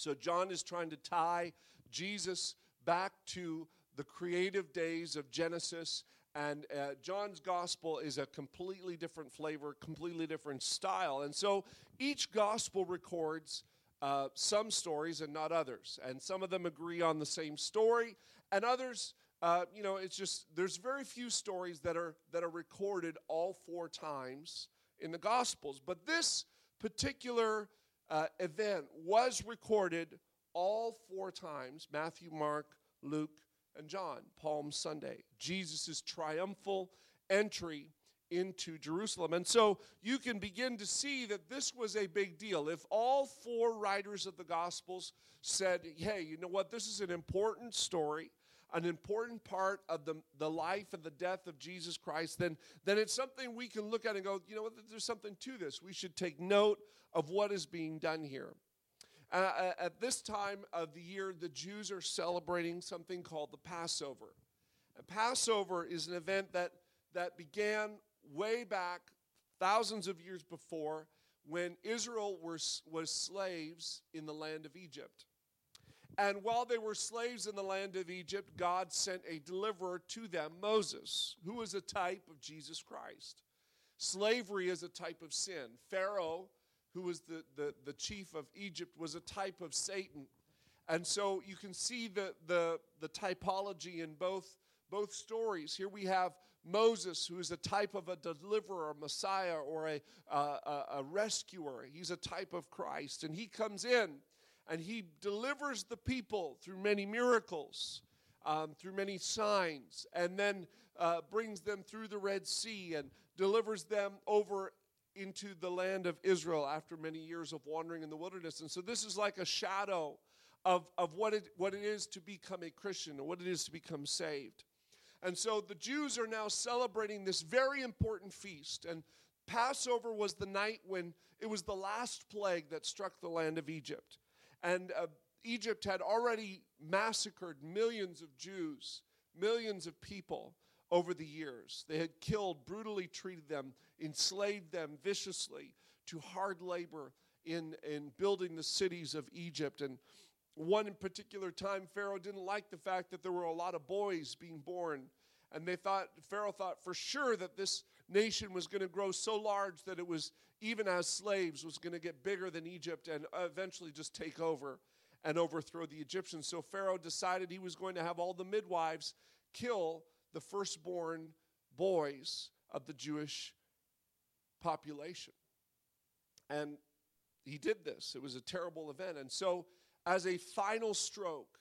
So John is trying to tie Jesus back to the creative days of Genesis. And uh, John's gospel is a completely different flavor, completely different style. And so each gospel records uh, some stories and not others. And some of them agree on the same story, and others, uh, you know, it's just there's very few stories that are that are recorded all four times in the Gospels. But this particular uh, event was recorded all four times: Matthew, Mark, Luke, and John. Palm Sunday, Jesus' triumphal entry into Jerusalem. And so you can begin to see that this was a big deal. If all four writers of the Gospels said, hey, you know what, this is an important story, an important part of the, the life and the death of Jesus Christ, then, then it's something we can look at and go, you know there's something to this. We should take note of what is being done here. Uh, at this time of the year, the Jews are celebrating something called the Passover. And Passover is an event that, that began way back thousands of years before when Israel was, was slaves in the land of Egypt. And while they were slaves in the land of Egypt, God sent a deliverer to them, Moses, who was a type of Jesus Christ. Slavery is a type of sin. Pharaoh, who was the, the, the chief of Egypt, was a type of Satan. And so you can see the, the, the typology in both, both stories. Here we have Moses, who is a type of a deliverer, a Messiah, or a, uh, a, a rescuer. He's a type of Christ. And he comes in and he delivers the people through many miracles, um, through many signs, and then uh, brings them through the Red Sea and delivers them over into the land of Israel after many years of wandering in the wilderness. And so this is like a shadow of, of what, it, what it is to become a Christian and what it is to become saved. And so the Jews are now celebrating this very important feast. And Passover was the night when it was the last plague that struck the land of Egypt. And uh, Egypt had already massacred millions of Jews, millions of people over the years. They had killed, brutally treated them, enslaved them viciously to hard labor in, in building the cities of Egypt. And one in particular time, Pharaoh didn't like the fact that there were a lot of boys being born. And they thought, Pharaoh thought for sure that this nation was going to grow so large that it was, even as slaves, was going to get bigger than Egypt and eventually just take over and overthrow the Egyptians. So Pharaoh decided he was going to have all the midwives kill the firstborn boys of the Jewish population. And he did this. It was a terrible event. And so as a final stroke,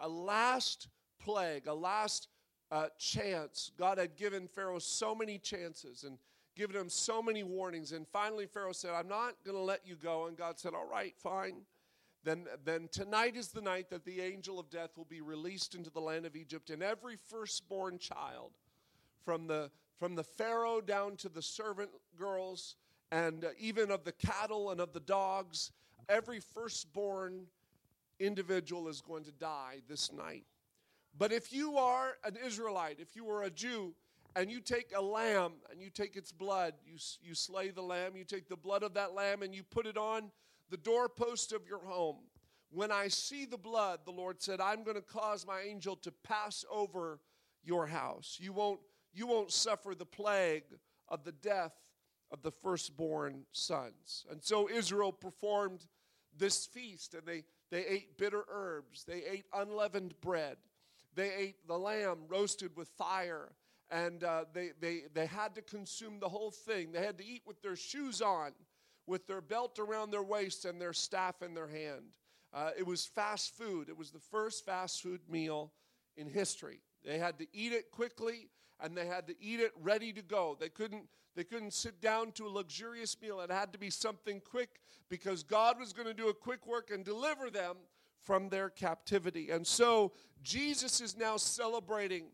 a last plague, a last uh, chance. God had given Pharaoh so many chances and given him so many warnings. And finally, Pharaoh said, I'm not going to let you go. And God said, All right, fine. Then, then tonight is the night that the angel of death will be released into the land of Egypt, and every firstborn child, from the, from the Pharaoh down to the servant girls, and uh, even of the cattle and of the dogs, every firstborn individual is going to die this night. But if you are an Israelite, if you are a Jew, and you take a lamb and you take its blood, you, you slay the lamb, you take the blood of that lamb and you put it on the doorpost of your home. When I see the blood, the Lord said, I'm going to cause my angel to pass over your house. You won't, you won't suffer the plague of the death of the firstborn sons. And so Israel performed this feast and they, they ate bitter herbs, they ate unleavened bread. They ate the lamb roasted with fire, and uh, they, they, they had to consume the whole thing. They had to eat with their shoes on, with their belt around their waist, and their staff in their hand. Uh, it was fast food, it was the first fast food meal in history. They had to eat it quickly and they had to eat it ready to go. They couldn't, they couldn't sit down to a luxurious meal. It had to be something quick because God was going to do a quick work and deliver them from their captivity. And so Jesus is now celebrating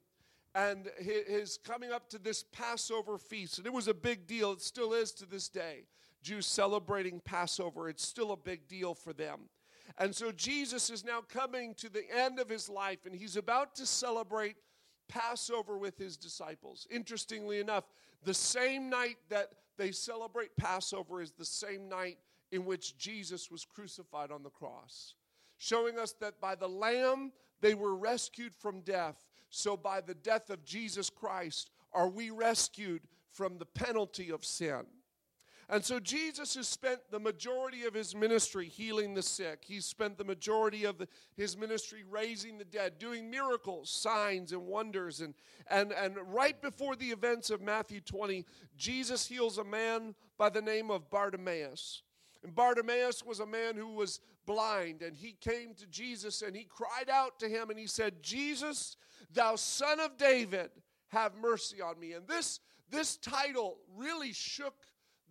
and his coming up to this Passover feast. And it was a big deal. It still is to this day. Jews celebrating Passover, it's still a big deal for them. And so Jesus is now coming to the end of his life and he's about to celebrate Passover with his disciples. Interestingly enough, the same night that they celebrate Passover is the same night in which Jesus was crucified on the cross. Showing us that by the Lamb they were rescued from death. So by the death of Jesus Christ are we rescued from the penalty of sin. And so Jesus has spent the majority of his ministry healing the sick. He's spent the majority of the, his ministry raising the dead, doing miracles, signs, and wonders. And, and, and right before the events of Matthew 20, Jesus heals a man by the name of Bartimaeus. And Bartimaeus was a man who was blind, and he came to Jesus and he cried out to him and he said, Jesus, thou son of David, have mercy on me. And this, this title really shook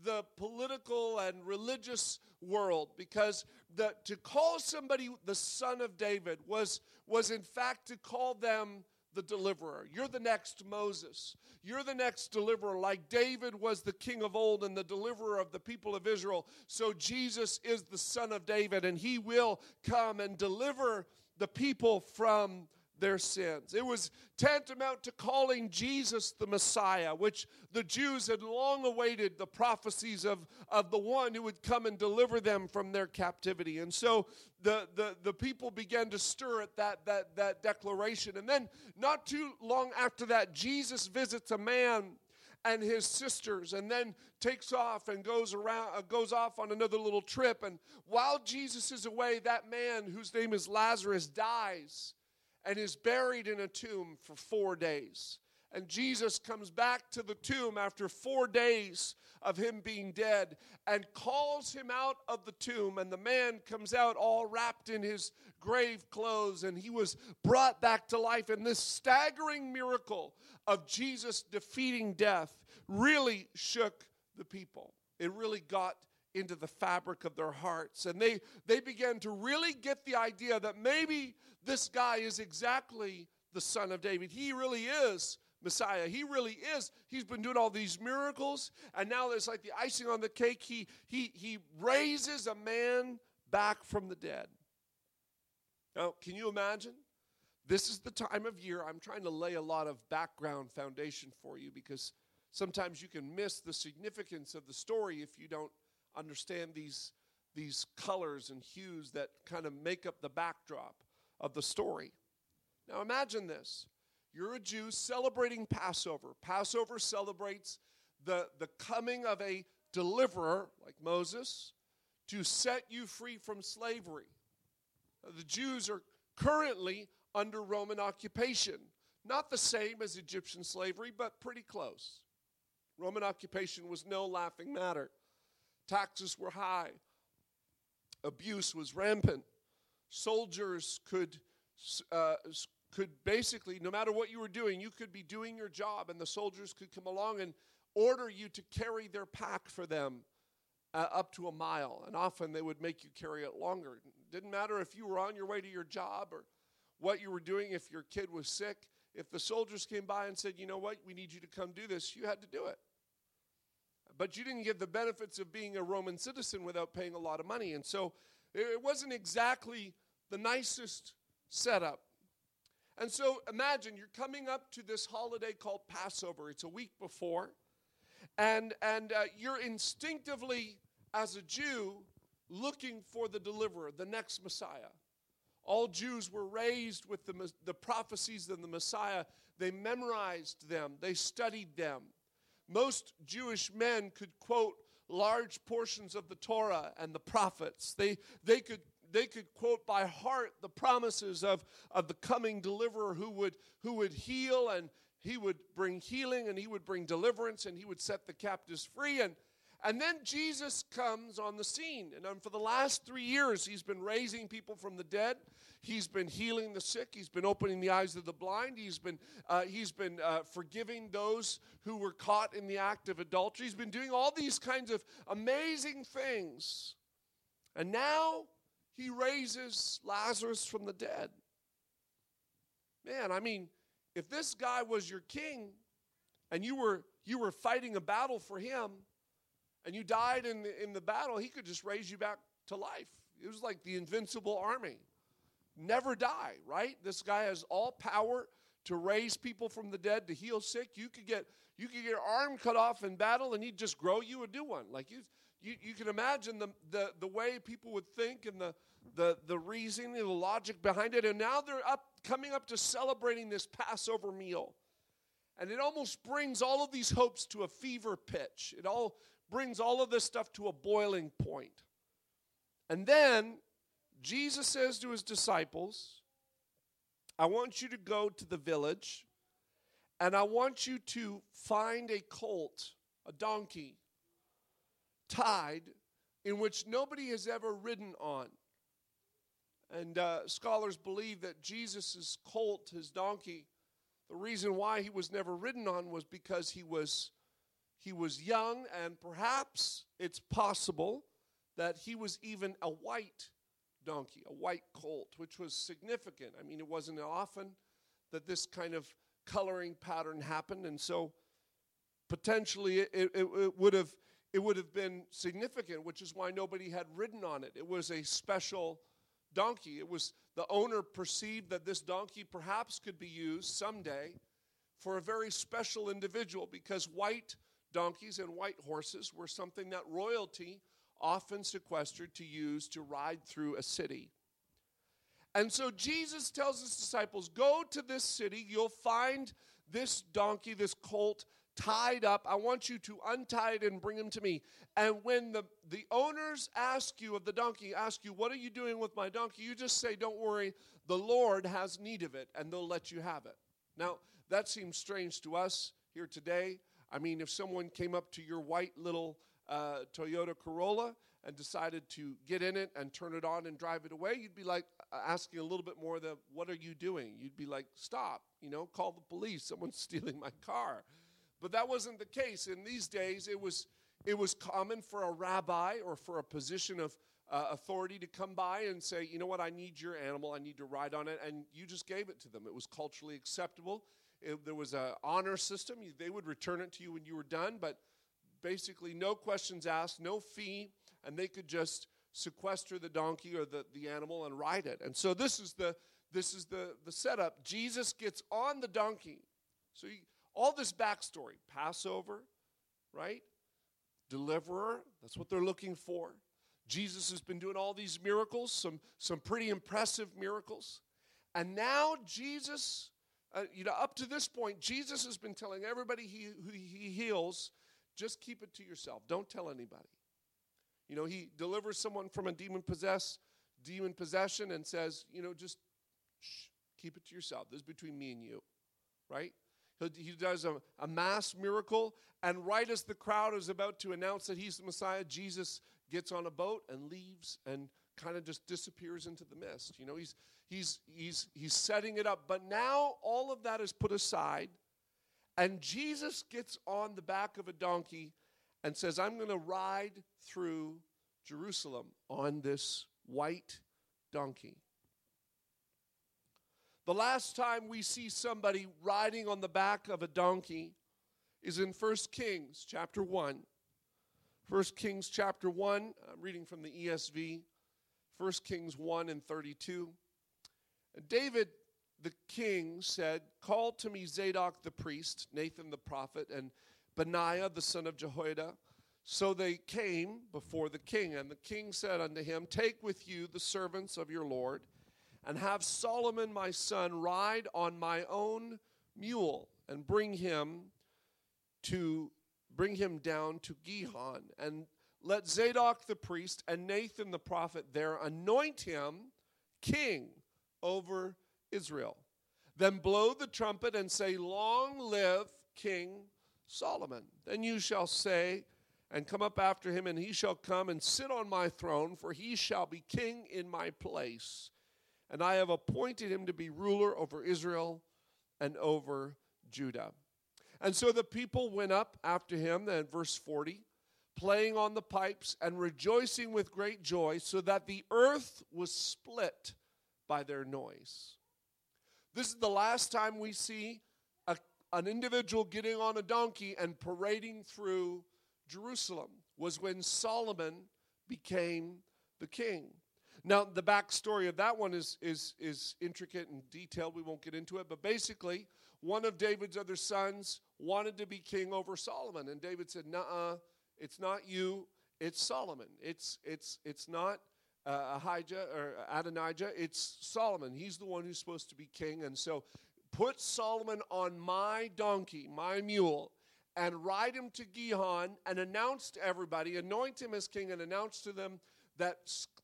the political and religious world because the, to call somebody the son of David was, was in fact to call them the deliverer. You're the next Moses. You're the next deliverer. Like David was the king of old and the deliverer of the people of Israel, so Jesus is the son of David, and he will come and deliver the people from their sins. It was tantamount to calling Jesus the Messiah, which the Jews had long awaited the prophecies of, of the one who would come and deliver them from their captivity. And so the, the, the people began to stir at that, that, that declaration. And then, not too long after that, Jesus visits a man and his sisters and then takes off and goes around uh, goes off on another little trip and while Jesus is away that man whose name is Lazarus dies and is buried in a tomb for four days. And Jesus comes back to the tomb after four days of him being dead and calls him out of the tomb. And the man comes out all wrapped in his grave clothes, and he was brought back to life. And this staggering miracle of Jesus defeating death really shook the people. It really got into the fabric of their hearts. And they, they began to really get the idea that maybe this guy is exactly the son of David. He really is Messiah. He really is. He's been doing all these miracles, and now it's like the icing on the cake. He, he, he raises a man back from the dead. Now, can you imagine? This is the time of year. I'm trying to lay a lot of background foundation for you because sometimes you can miss the significance of the story if you don't understand these, these colors and hues that kind of make up the backdrop of the story. Now imagine this. You're a Jew celebrating Passover. Passover celebrates the, the coming of a deliverer like Moses to set you free from slavery. The Jews are currently under Roman occupation. Not the same as Egyptian slavery, but pretty close. Roman occupation was no laughing matter. Taxes were high, abuse was rampant. Soldiers could, uh, could basically, no matter what you were doing, you could be doing your job, and the soldiers could come along and order you to carry their pack for them uh, up to a mile. And often they would make you carry it longer. Didn't matter if you were on your way to your job or what you were doing, if your kid was sick. If the soldiers came by and said, you know what, we need you to come do this, you had to do it. But you didn't get the benefits of being a Roman citizen without paying a lot of money. And so it wasn't exactly the nicest setup. And so imagine you're coming up to this holiday called Passover. It's a week before. And, and uh, you're instinctively, as a Jew, looking for the deliverer, the next Messiah. All Jews were raised with the, the prophecies of the Messiah. They memorized them, they studied them. Most Jewish men could quote large portions of the Torah and the prophets. They, they, could, they could quote by heart the promises of, of the coming deliverer who would, who would heal and he would bring healing and he would bring deliverance and he would set the captives free. And, and then Jesus comes on the scene. And um, for the last three years, he's been raising people from the dead. He's been healing the sick. He's been opening the eyes of the blind. He's been, uh, he's been uh, forgiving those who were caught in the act of adultery. He's been doing all these kinds of amazing things. And now he raises Lazarus from the dead. Man, I mean, if this guy was your king and you were, you were fighting a battle for him and you died in the, in the battle, he could just raise you back to life. It was like the invincible army never die, right? This guy has all power to raise people from the dead, to heal sick. You could get you could get your arm cut off in battle, and he'd just grow you a new one. Like you, you, you can imagine the, the, the way people would think and the, the, the reasoning, the logic behind it. And now they're up coming up to celebrating this Passover meal. And it almost brings all of these hopes to a fever pitch. It all brings all of this stuff to a boiling point. And then Jesus says to his disciples, I want you to go to the village and I want you to find a colt, a donkey, tied in which nobody has ever ridden on. And uh, scholars believe that Jesus' colt, his donkey, the reason why he was never ridden on was because he was he was young and perhaps it's possible that he was even a white donkey, a white colt, which was significant. I mean, it wasn't often that this kind of coloring pattern happened, and so potentially it, it, it would have it would have been significant, which is why nobody had ridden on it. It was a special donkey. It was the owner perceived that this donkey perhaps could be used someday for a very special individual because white donkeys and white horses were something that royalty often sequestered to use to ride through a city. And so Jesus tells his disciples, Go to this city, you'll find this donkey, this colt tied up. I want you to untie it and bring him to me. And when the, the owners ask you of the donkey, ask you, What are you doing with my donkey? You just say, Don't worry, the Lord has need of it, and they'll let you have it. Now, that seems strange to us here today. I mean, if someone came up to your white little uh, Toyota Corolla and decided to get in it and turn it on and drive it away, you'd be like uh, asking a little bit more than, What are you doing? You'd be like, Stop, you know, call the police. Someone's stealing my car. But that wasn't the case. In these days, it was, it was common for a rabbi or for a position of uh, authority to come by and say, you know what, I need your animal, I need to ride on it, and you just gave it to them. It was culturally acceptable. There was an honor system. They would return it to you when you were done, but basically no questions asked, no fee, and they could just sequester the donkey or the, the animal and ride it. And so this is the this is the, the setup. Jesus gets on the donkey. So he, all this backstory Passover, right? Deliverer, that's what they're looking for. Jesus has been doing all these miracles, some, some pretty impressive miracles. And now Jesus, uh, you know, up to this point, Jesus has been telling everybody he, who he heals, just keep it to yourself. Don't tell anybody. You know, he delivers someone from a demon possessed, demon possession and says, you know, just shh, keep it to yourself. This is between me and you, right? He does a, a mass miracle, and right as the crowd is about to announce that he's the Messiah, Jesus gets on a boat and leaves and kind of just disappears into the mist. You know, he's he's he's he's setting it up. But now all of that is put aside, and Jesus gets on the back of a donkey and says, I'm going to ride through Jerusalem on this white donkey. The last time we see somebody riding on the back of a donkey is in 1 Kings chapter 1. 1 Kings chapter 1, I'm reading from the ESV. 1 Kings 1 and 32. David the king said, Call to me Zadok the priest, Nathan the prophet, and Benaiah the son of Jehoiada. So they came before the king, and the king said unto him, Take with you the servants of your Lord and have Solomon my son ride on my own mule and bring him to bring him down to Gihon and let Zadok the priest and Nathan the prophet there anoint him king over Israel. Then blow the trumpet and say, Long live King Solomon. Then you shall say, and come up after him, and he shall come and sit on my throne, for he shall be king in my place and I have appointed him to be ruler over Israel and over Judah. And so the people went up after him, then verse 40, playing on the pipes and rejoicing with great joy, so that the earth was split by their noise. This is the last time we see a, an individual getting on a donkey and parading through Jerusalem, was when Solomon became the king. Now, the backstory of that one is, is, is intricate and detailed. We won't get into it. But basically, one of David's other sons wanted to be king over Solomon. And David said, Nuh it's not you. it's Solomon. It's it's it's not uh, Ahijah or Adonijah. It's Solomon. He's the one who's supposed to be king. And so, put Solomon on my donkey, my mule, and ride him to Gihon, and announce to everybody, anoint him as king, and announce to them that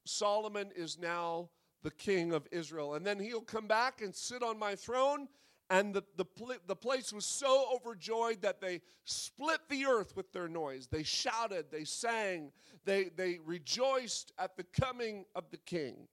Solomon is now the king of Israel. And then he'll come back and sit on my throne and the, the, the place was so overjoyed that they split the earth with their noise. They shouted, they sang, they, they rejoiced at the coming of the king.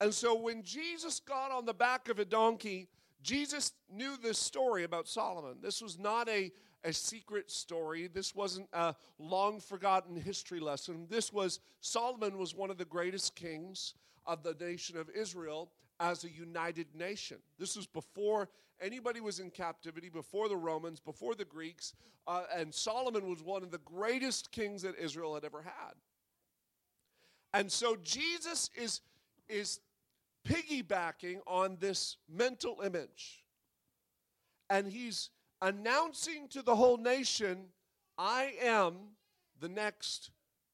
And so when Jesus got on the back of a donkey, Jesus knew this story about Solomon. This was not a, a secret story. This wasn't a long forgotten history lesson. This was Solomon was one of the greatest kings of the nation of Israel as a united nation. This was before anybody was in captivity, before the Romans, before the Greeks, uh, and Solomon was one of the greatest kings that Israel had ever had. And so Jesus is, is piggybacking on this mental image. And he's announcing to the whole nation, I am the next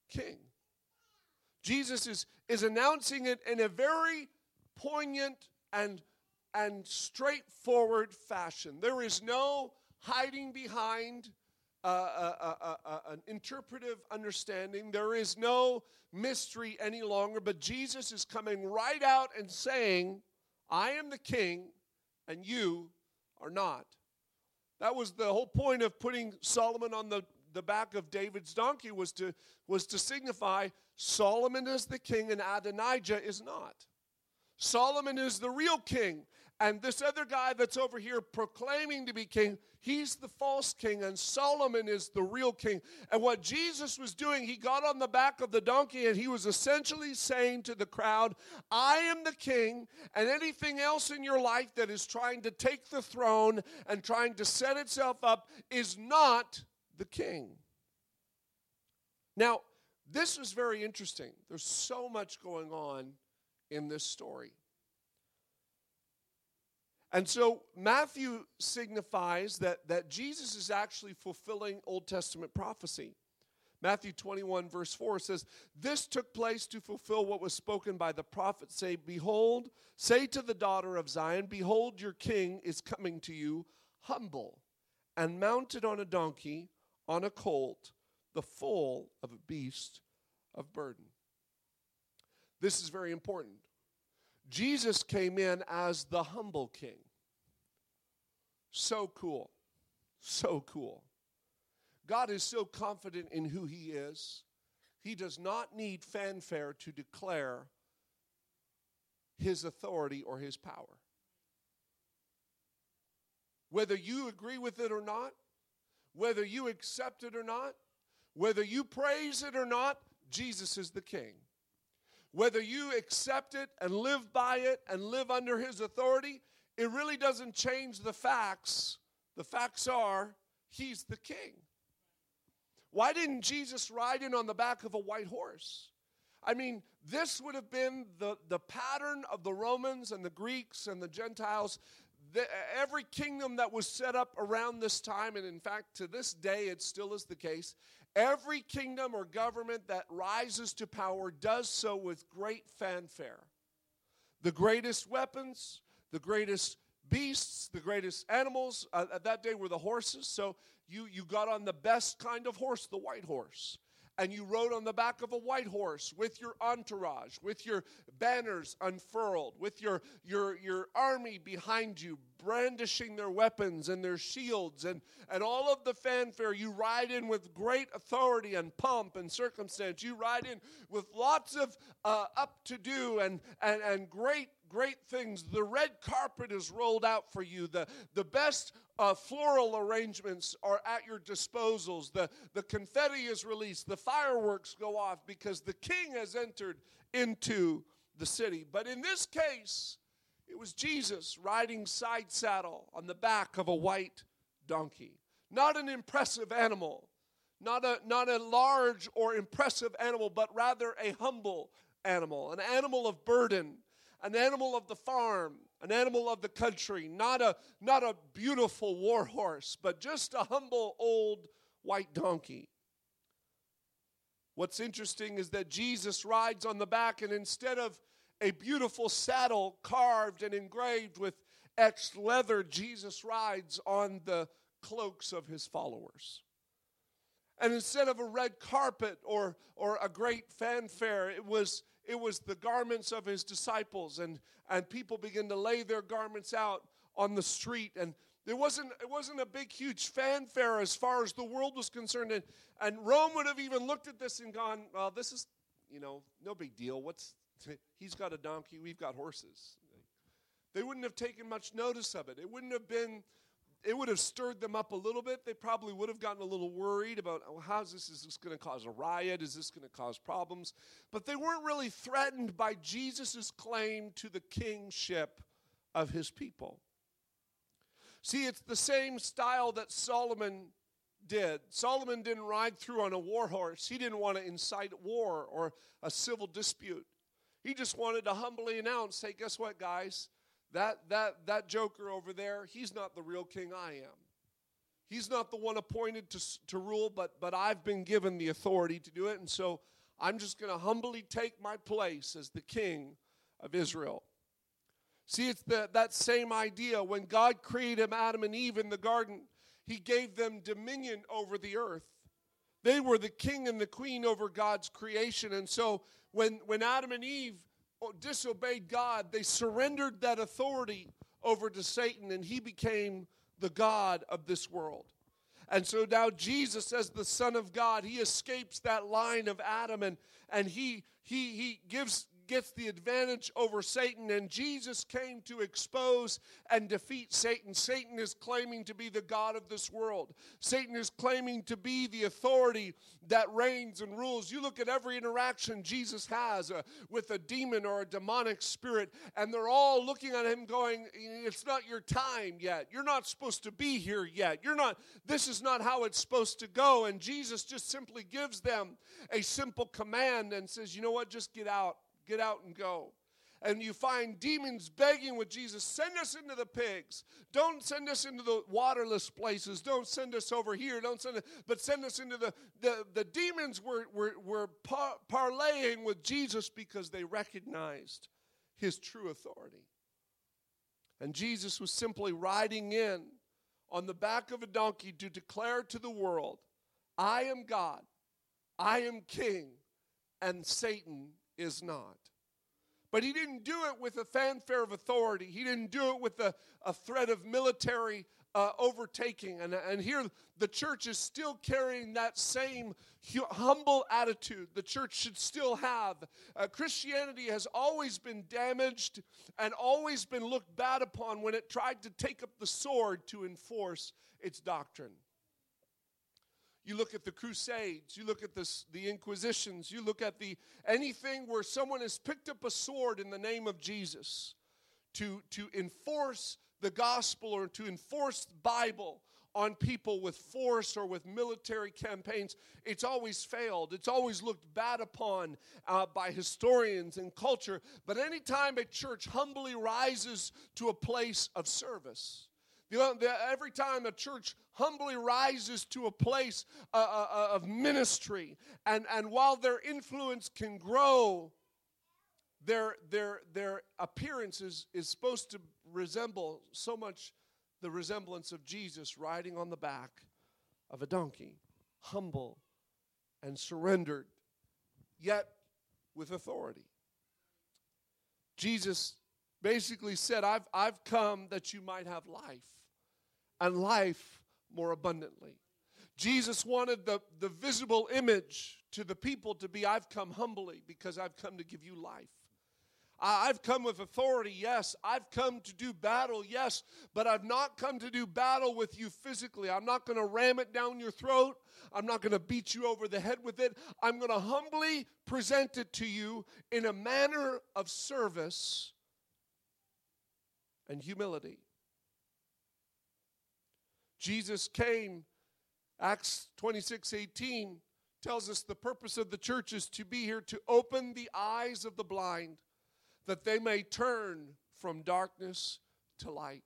king. Jesus is, is announcing it in a very poignant and, and straightforward fashion. There is no hiding behind uh, uh, uh, uh, an interpretive understanding. There is no mystery any longer, but Jesus is coming right out and saying, I am the king and you are not. That was the whole point of putting Solomon on the, the back of David's donkey was to, was to signify Solomon is the king and Adonijah is not. Solomon is the real king. And this other guy that's over here proclaiming to be king, he's the false king, and Solomon is the real king. And what Jesus was doing, he got on the back of the donkey and he was essentially saying to the crowd, I am the king, and anything else in your life that is trying to take the throne and trying to set itself up is not the king. Now, this was very interesting. There's so much going on in this story. And so Matthew signifies that, that Jesus is actually fulfilling Old Testament prophecy. Matthew 21, verse 4 says, This took place to fulfill what was spoken by the prophet, say, Behold, say to the daughter of Zion, Behold, your king is coming to you, humble, and mounted on a donkey, on a colt, the foal of a beast of burden. This is very important. Jesus came in as the humble king. So cool. So cool. God is so confident in who he is, he does not need fanfare to declare his authority or his power. Whether you agree with it or not, whether you accept it or not, whether you praise it or not, Jesus is the king. Whether you accept it and live by it and live under his authority, it really doesn't change the facts. The facts are he's the king. Why didn't Jesus ride in on the back of a white horse? I mean, this would have been the, the pattern of the Romans and the Greeks and the Gentiles. The, every kingdom that was set up around this time, and in fact, to this day, it still is the case, Every kingdom or government that rises to power does so with great fanfare. The greatest weapons, the greatest beasts, the greatest animals uh, at that day were the horses. So you, you got on the best kind of horse, the white horse and you rode on the back of a white horse with your entourage, with your banners unfurled, with your, your, your army behind you, brandishing their weapons and their shields and, and all of the fanfare. You ride in with great authority and pomp and circumstance. You ride in with lots of uh, up to do and, and, and great great things. The red carpet is rolled out for you. The, the best uh, floral arrangements are at your disposals. The, the confetti is released. The fireworks go off because the king has entered into the city. But in this case, it was Jesus riding side saddle on the back of a white donkey. Not an impressive animal, not a, not a large or impressive animal, but rather a humble animal, an animal of burden, an animal of the farm, an animal of the country, not a, not a beautiful war horse, but just a humble old white donkey. What's interesting is that Jesus rides on the back, and instead of a beautiful saddle carved and engraved with etched leather, Jesus rides on the cloaks of his followers. And instead of a red carpet or, or a great fanfare, it was, it was the garments of his disciples. And, and people began to lay their garments out on the street. And there wasn't, it wasn't a big, huge fanfare as far as the world was concerned. And, and Rome would have even looked at this and gone, well, this is, you know, no big deal. What's, he's got a donkey, we've got horses. They wouldn't have taken much notice of it. It wouldn't have been it would have stirred them up a little bit. They probably would have gotten a little worried about oh, how's this? Is this going to cause a riot? Is this going to cause problems? But they weren't really threatened by Jesus' claim to the kingship of his people. See, it's the same style that Solomon did. Solomon didn't ride through on a war horse, he didn't want to incite war or a civil dispute. He just wanted to humbly announce hey, guess what, guys? That, that, that joker over there, he's not the real king I am. He's not the one appointed to, to rule, but, but I've been given the authority to do it. And so I'm just going to humbly take my place as the king of Israel. See, it's the, that same idea. When God created Adam and Eve in the garden, he gave them dominion over the earth. They were the king and the queen over God's creation. And so when, when Adam and Eve disobeyed God, they surrendered that authority over to Satan, and he became the God of this world. And so now Jesus, as the Son of God, he escapes that line of Adam and, and he, he, he gives gets the advantage over Satan, and Jesus came to expose and defeat Satan. Satan is claiming to be the God of this world, Satan is claiming to be the authority that reigns and rules. You look at every interaction Jesus has uh, with a demon or a demonic spirit, and they're all looking at him going, It's not your time yet. You're not supposed to be here yet. You're not, this is not how it's supposed to go. And Jesus just simply gives them a simple command and says, You know what? Just get out Get out and go. And you find demons begging with Jesus, send us into the pigs. Don't send us into the waterless places. Don't send us over here. Don't send us, but send us into the, the, the demons were, were, were par- parlaying with Jesus because they recognized his true authority. And Jesus was simply riding in on the back of a donkey to declare to the world, I am God, I am King, and Satan is not. But he didn't do it with a fanfare of authority. He didn't do it with a, a threat of military uh, overtaking. And, and here the church is still carrying that same humble attitude. The church should still have. Uh, Christianity has always been damaged and always been looked bad upon when it tried to take up the sword to enforce its doctrine. You look at the Crusades, you look at the Inquisitions, you look at the anything where someone has picked up a sword in the name of Jesus to, to enforce the gospel or to enforce the Bible on people with force or with military campaigns, it's always failed. It's always looked bad upon uh, by historians and culture. But anytime a church humbly rises to a place of service, every time a church humbly rises to a place uh, uh, uh, of ministry, and, and while their influence can grow, their, their, their appearance is, is supposed to resemble so much the resemblance of Jesus riding on the back of a donkey, humble and surrendered, yet with authority. Jesus basically said, I've, I've come that you might have life and life more abundantly. Jesus wanted the, the visible image to the people to be I've come humbly because I've come to give you life. I've come with authority, yes. I've come to do battle, yes. But I've not come to do battle with you physically. I'm not going to ram it down your throat. I'm not going to beat you over the head with it. I'm going to humbly present it to you in a manner of service and humility. Jesus came, Acts 26 18 tells us the purpose of the church is to be here to open the eyes of the blind that they may turn from darkness to light.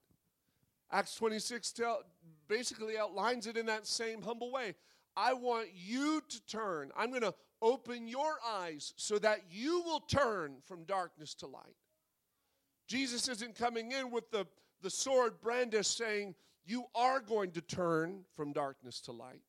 Acts 26 tell, basically outlines it in that same humble way. I want you to turn. I'm going to open your eyes so that you will turn from darkness to light. Jesus isn't coming in with the, the sword brandished saying, You are going to turn from darkness to light.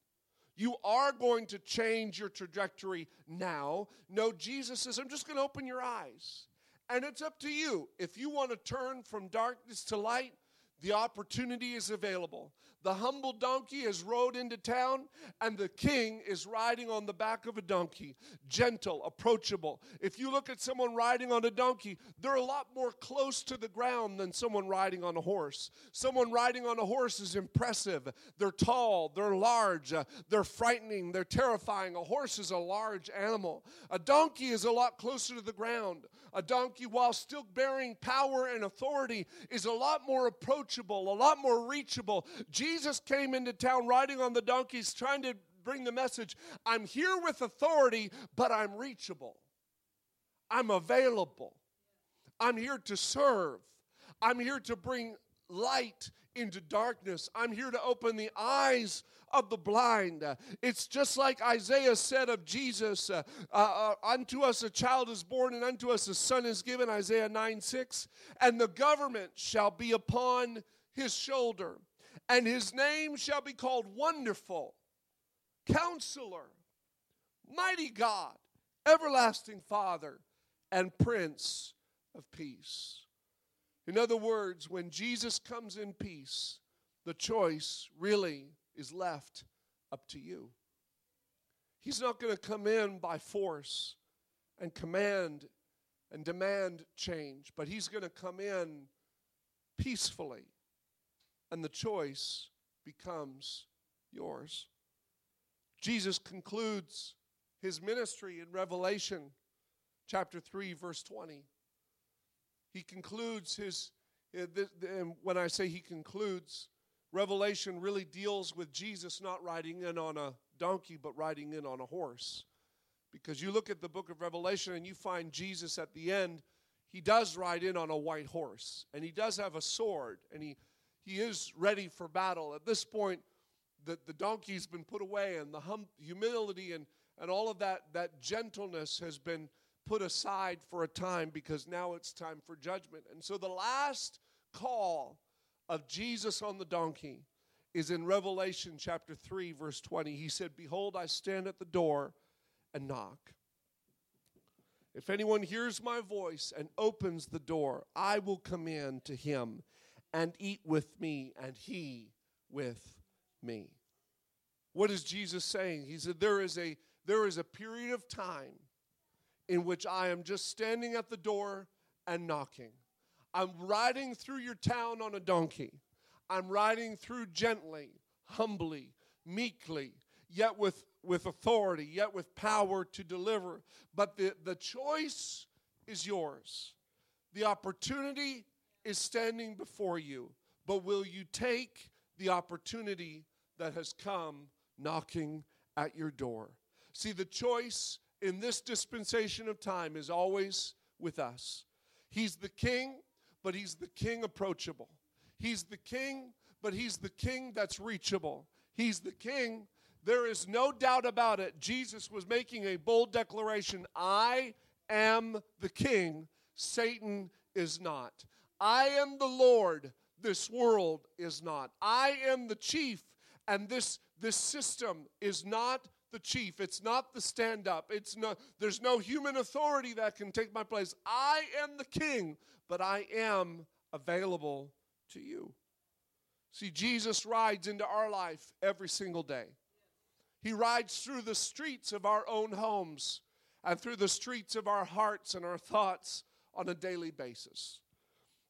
You are going to change your trajectory now. No, Jesus says, I'm just going to open your eyes. And it's up to you. If you want to turn from darkness to light, the opportunity is available. The humble donkey has rode into town, and the king is riding on the back of a donkey, gentle, approachable. If you look at someone riding on a donkey, they're a lot more close to the ground than someone riding on a horse. Someone riding on a horse is impressive. They're tall, they're large, uh, they're frightening, they're terrifying. A horse is a large animal. A donkey is a lot closer to the ground. A donkey, while still bearing power and authority, is a lot more approachable, a lot more reachable. Jesus came into town riding on the donkeys, trying to bring the message I'm here with authority, but I'm reachable. I'm available. I'm here to serve. I'm here to bring light into darkness. I'm here to open the eyes of the blind. It's just like Isaiah said of Jesus uh, uh, Unto us a child is born, and unto us a son is given, Isaiah 9 6. And the government shall be upon his shoulder and his name shall be called Wonderful, Counselor, Mighty God, Everlasting Father, and Prince of Peace. In other words, when Jesus comes in peace, the choice really is left up to you. He's not going to come in by force and command and demand change, but he's going to come in peacefully and the choice becomes yours. Jesus concludes his ministry in Revelation chapter 3, verse 20. He concludes his, uh, and when I say he concludes, Revelation really deals with Jesus not riding in on a donkey, but riding in on a horse. Because you look at the book of Revelation and you find Jesus at the end, he does ride in on a white horse, and he does have a sword, and he he is ready for battle. At this point, the, the donkey's been put away, and the hum, humility and, and all of that, that gentleness has been put aside for a time because now it's time for judgment. And so the last call of Jesus on the donkey is in Revelation chapter 3, verse 20. He said, Behold, I stand at the door and knock. If anyone hears my voice and opens the door, I will come in to him and eat with me, and he with me. What is Jesus saying? He said, There is a, there is a period of time in which I am just standing at the door and knocking. I'm riding through your town on a donkey. I'm riding through gently, humbly, meekly, yet with, with authority, yet with power to deliver. But the, the choice is yours. The opportunity is standing before you, but will you take the opportunity that has come knocking at your door? See, the choice in this dispensation of time is always with us. He's the king, but he's the king approachable. He's the king, but he's the king that's reachable. He's the king. There is no doubt about it. Jesus was making a bold declaration I am the king, Satan is not. I am the Lord, this world is not. I am the chief, and this, this system is not the chief. It's not the stand up. It's no, there's no human authority that can take my place. I am the king, but I am available to you. See, Jesus rides into our life every single day. He rides through the streets of our own homes and through the streets of our hearts and our thoughts on a daily basis.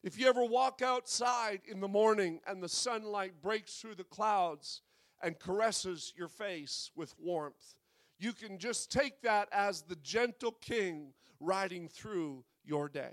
If you ever walk outside in the morning and the sunlight breaks through the clouds and caresses your face with warmth, you can just take that as the gentle king riding through your day.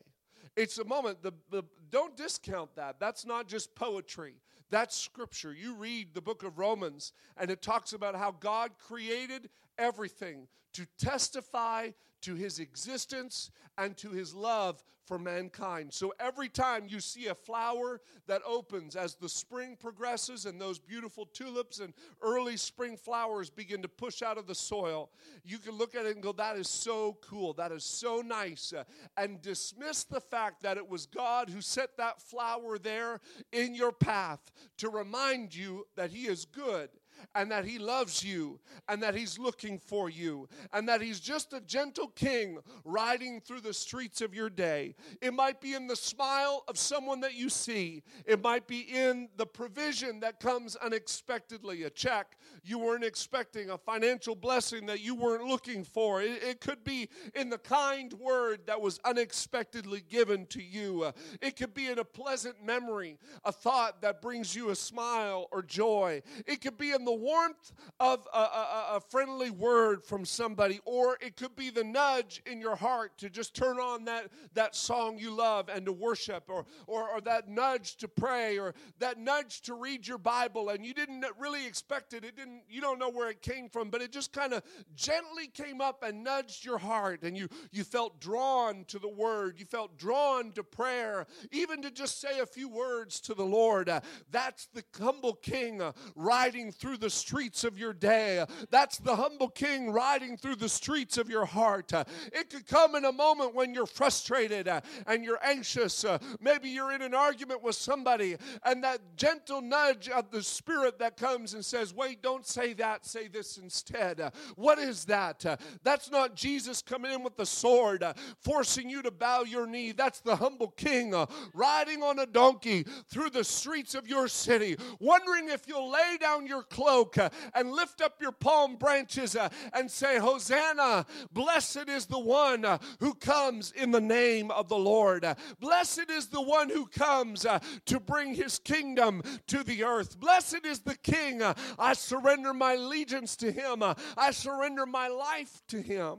It's a moment, the, the, don't discount that. That's not just poetry, that's scripture. You read the book of Romans, and it talks about how God created everything to testify to his existence and to his love for mankind. So every time you see a flower that opens as the spring progresses and those beautiful tulips and early spring flowers begin to push out of the soil, you can look at it and go, That is so cool. That is so nice. Uh, and dismiss the fact that it was God who set that flower there in your path to remind you that He is good and that He loves you and that He's looking for you and that He's just a gentle king riding through the streets of your day. It might be in the smile of someone that you see, it might be in the provision that comes unexpectedly a check you weren't expecting, a financial blessing that you weren't looking for. It, it could be in the kind word that was unexpectedly given to you. Uh, it could be in a pleasant memory, a thought that brings you a smile or joy. It could be in the warmth of a, a, a, friendly word from somebody, or it could be the nudge in your heart to just turn on that, that song you love and to worship, or, or, or that nudge to pray, or that nudge to read your Bible, and you didn't really expect it. It didn't, you don't know where it came from, but it just kind of gently came up and nudged your heart, and you, you felt drawn to the word, you felt drawn to prayer, even to just say a few words to the Lord. Uh, that's the humble king uh, riding through the streets of your day. That's the humble king riding through the streets of your heart. It could come in a moment when you're frustrated uh, and you're anxious. Uh, maybe you're in an argument with somebody, and that gentle nudge of the Spirit that comes and says, Wait, don't say that, say this instead. Uh, what is that? That's not Jesus coming in with the sword, forcing you to bow your knee. That's the humble king riding on a donkey through the streets of your city, wondering if you'll lay down your cloak uh, and lift up your palm branches uh, and say, Hosanna, blessed is the one uh, who comes in the name of the Lord. Blessed is the one who comes to bring his kingdom to the earth. Blessed is the king. I surrender my allegiance to him, I surrender my life to him.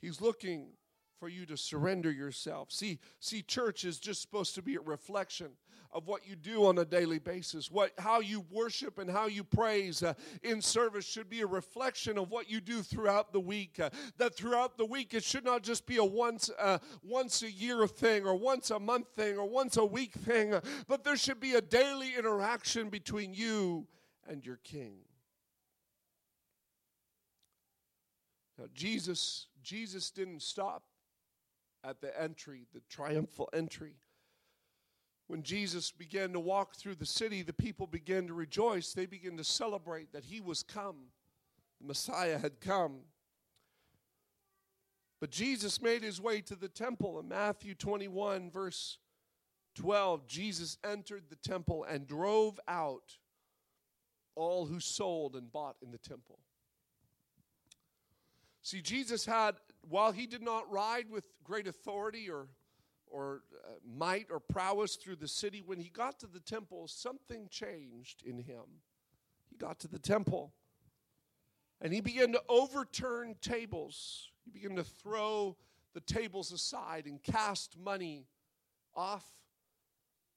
He's looking for you to surrender yourself. See, see, church is just supposed to be a reflection of what you do on a daily basis. What, how you worship and how you praise uh, in service should be a reflection of what you do throughout the week. Uh, that throughout the week, it should not just be a once, uh, once a year thing or once a month thing or once a week thing, uh, but there should be a daily interaction between you and your King. Now, Jesus, Jesus didn't stop at the entry, the triumphal entry. When Jesus began to walk through the city, the people began to rejoice. They began to celebrate that he was come, the Messiah had come. But Jesus made his way to the temple. In Matthew 21, verse 12, Jesus entered the temple and drove out all who sold and bought in the temple. See, Jesus had, while he did not ride with great authority or or uh, might or prowess through the city. When he got to the temple, something changed in him. He got to the temple and he began to overturn tables. He began to throw the tables aside and cast money off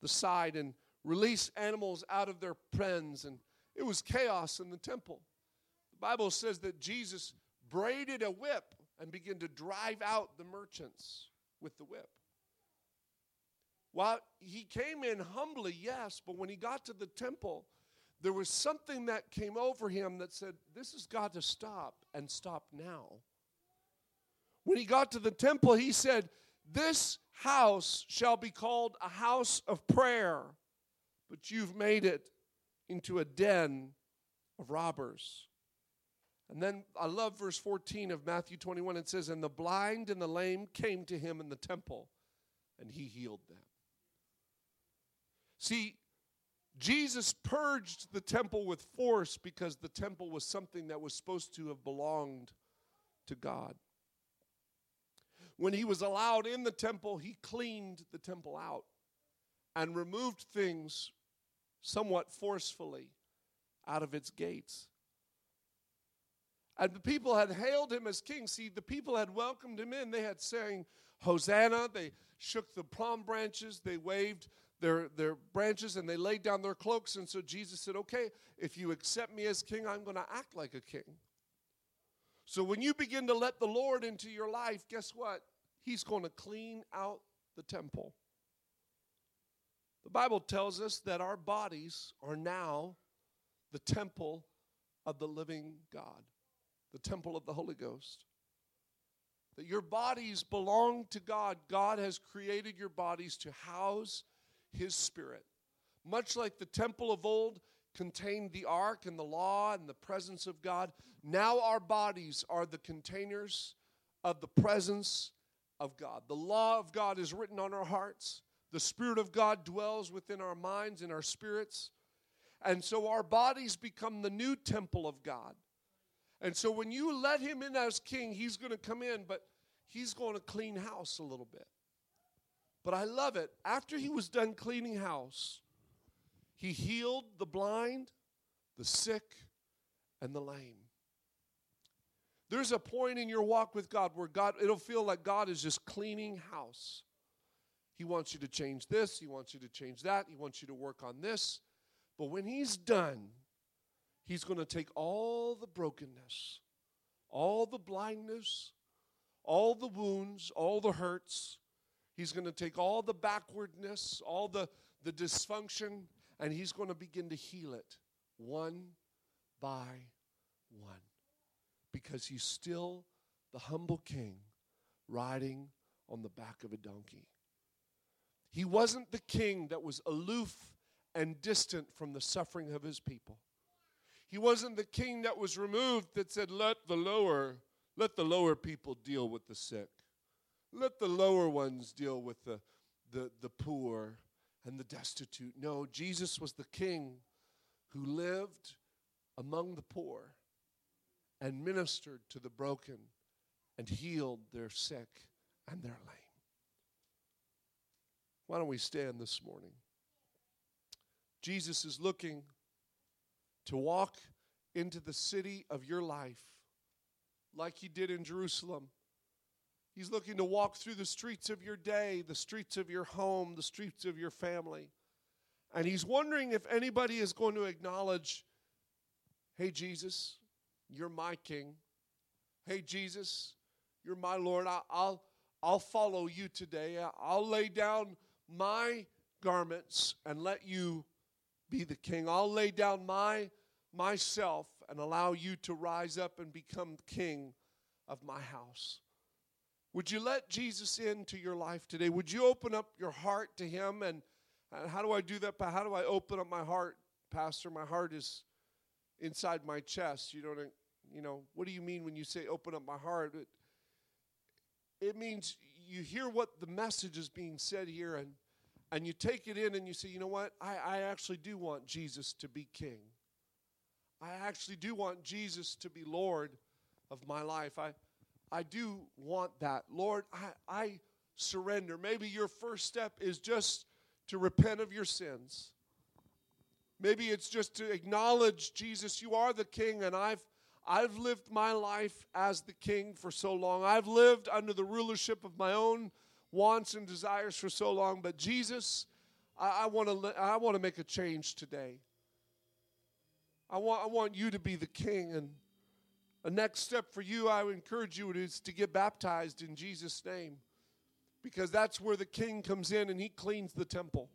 the side and release animals out of their pens. And it was chaos in the temple. The Bible says that Jesus braided a whip and began to drive out the merchants with the whip. While he came in humbly, yes, but when he got to the temple, there was something that came over him that said, This has got to stop and stop now. When he got to the temple, he said, This house shall be called a house of prayer, but you've made it into a den of robbers. And then I love verse 14 of Matthew 21. It says, And the blind and the lame came to him in the temple, and he healed them. See, Jesus purged the temple with force because the temple was something that was supposed to have belonged to God. When he was allowed in the temple, he cleaned the temple out and removed things somewhat forcefully out of its gates. And the people had hailed him as king. See, the people had welcomed him in. They had sang, Hosanna. They shook the palm branches. They waved their, their branches and they laid down their cloaks. And so Jesus said, Okay, if you accept me as king, I'm going to act like a king. So when you begin to let the Lord into your life, guess what? He's going to clean out the temple. The Bible tells us that our bodies are now the temple of the living God, the temple of the Holy Ghost. That your bodies belong to God. God has created your bodies to house His Spirit. Much like the temple of old contained the ark and the law and the presence of God, now our bodies are the containers of the presence of God. The law of God is written on our hearts. The Spirit of God dwells within our minds and our spirits. And so our bodies become the new temple of God. And so when you let him in as king, he's going to come in, but he's going to clean house a little bit. But I love it. After he was done cleaning house, he healed the blind, the sick, and the lame. There's a point in your walk with God where God, it'll feel like God is just cleaning house. He wants you to change this, He wants you to change that, He wants you to work on this. But when He's done, He's going to take all the brokenness, all the blindness, all the wounds, all the hurts. He's going to take all the backwardness, all the, the dysfunction, and He's going to begin to heal it one by one. Because He's still the humble king riding on the back of a donkey. He wasn't the king that was aloof and distant from the suffering of his people. He wasn't the king that was removed that said, Let the lower, let the lower people deal with the sick. Let the lower ones deal with the, the, the poor and the destitute. No, Jesus was the king who lived among the poor and ministered to the broken and healed their sick and their lame. Why don't we stand this morning? Jesus is looking to walk into the city of your life like he did in Jerusalem. He's looking to walk through the streets of your day, the streets of your home, the streets of your family. And he's wondering if anybody is going to acknowledge, hey, Jesus, you're my king. Hey, Jesus, you're my Lord. I, will I'll follow you today. I'll lay down my garments and let you be the king. I'll lay down my myself and allow you to rise up and become king of my house. Would you let Jesus into your life today? Would you open up your heart to him and, and how do I do that? How do I open up my heart, pastor? My heart is inside my chest. You don't you know, what do you mean when you say open up my heart? It, it means you hear what the message is being said here and and you take it in and you say, you know what? I, I actually do want Jesus to be king. I actually do want Jesus to be Lord of my life. I, I do want that. Lord, I, I surrender. Maybe your first step is just to repent of your sins. Maybe it's just to acknowledge, Jesus, you are the king, and I've I've lived my life as the king for so long. I've lived under the rulership of my own wants and desires for so long. But Jesus, I, I want to I want to make a change today. I want I want you to be the king. And a next step for you, I would encourage you is to get baptized in Jesus' name. Because that's where the king comes in and he cleans the temple.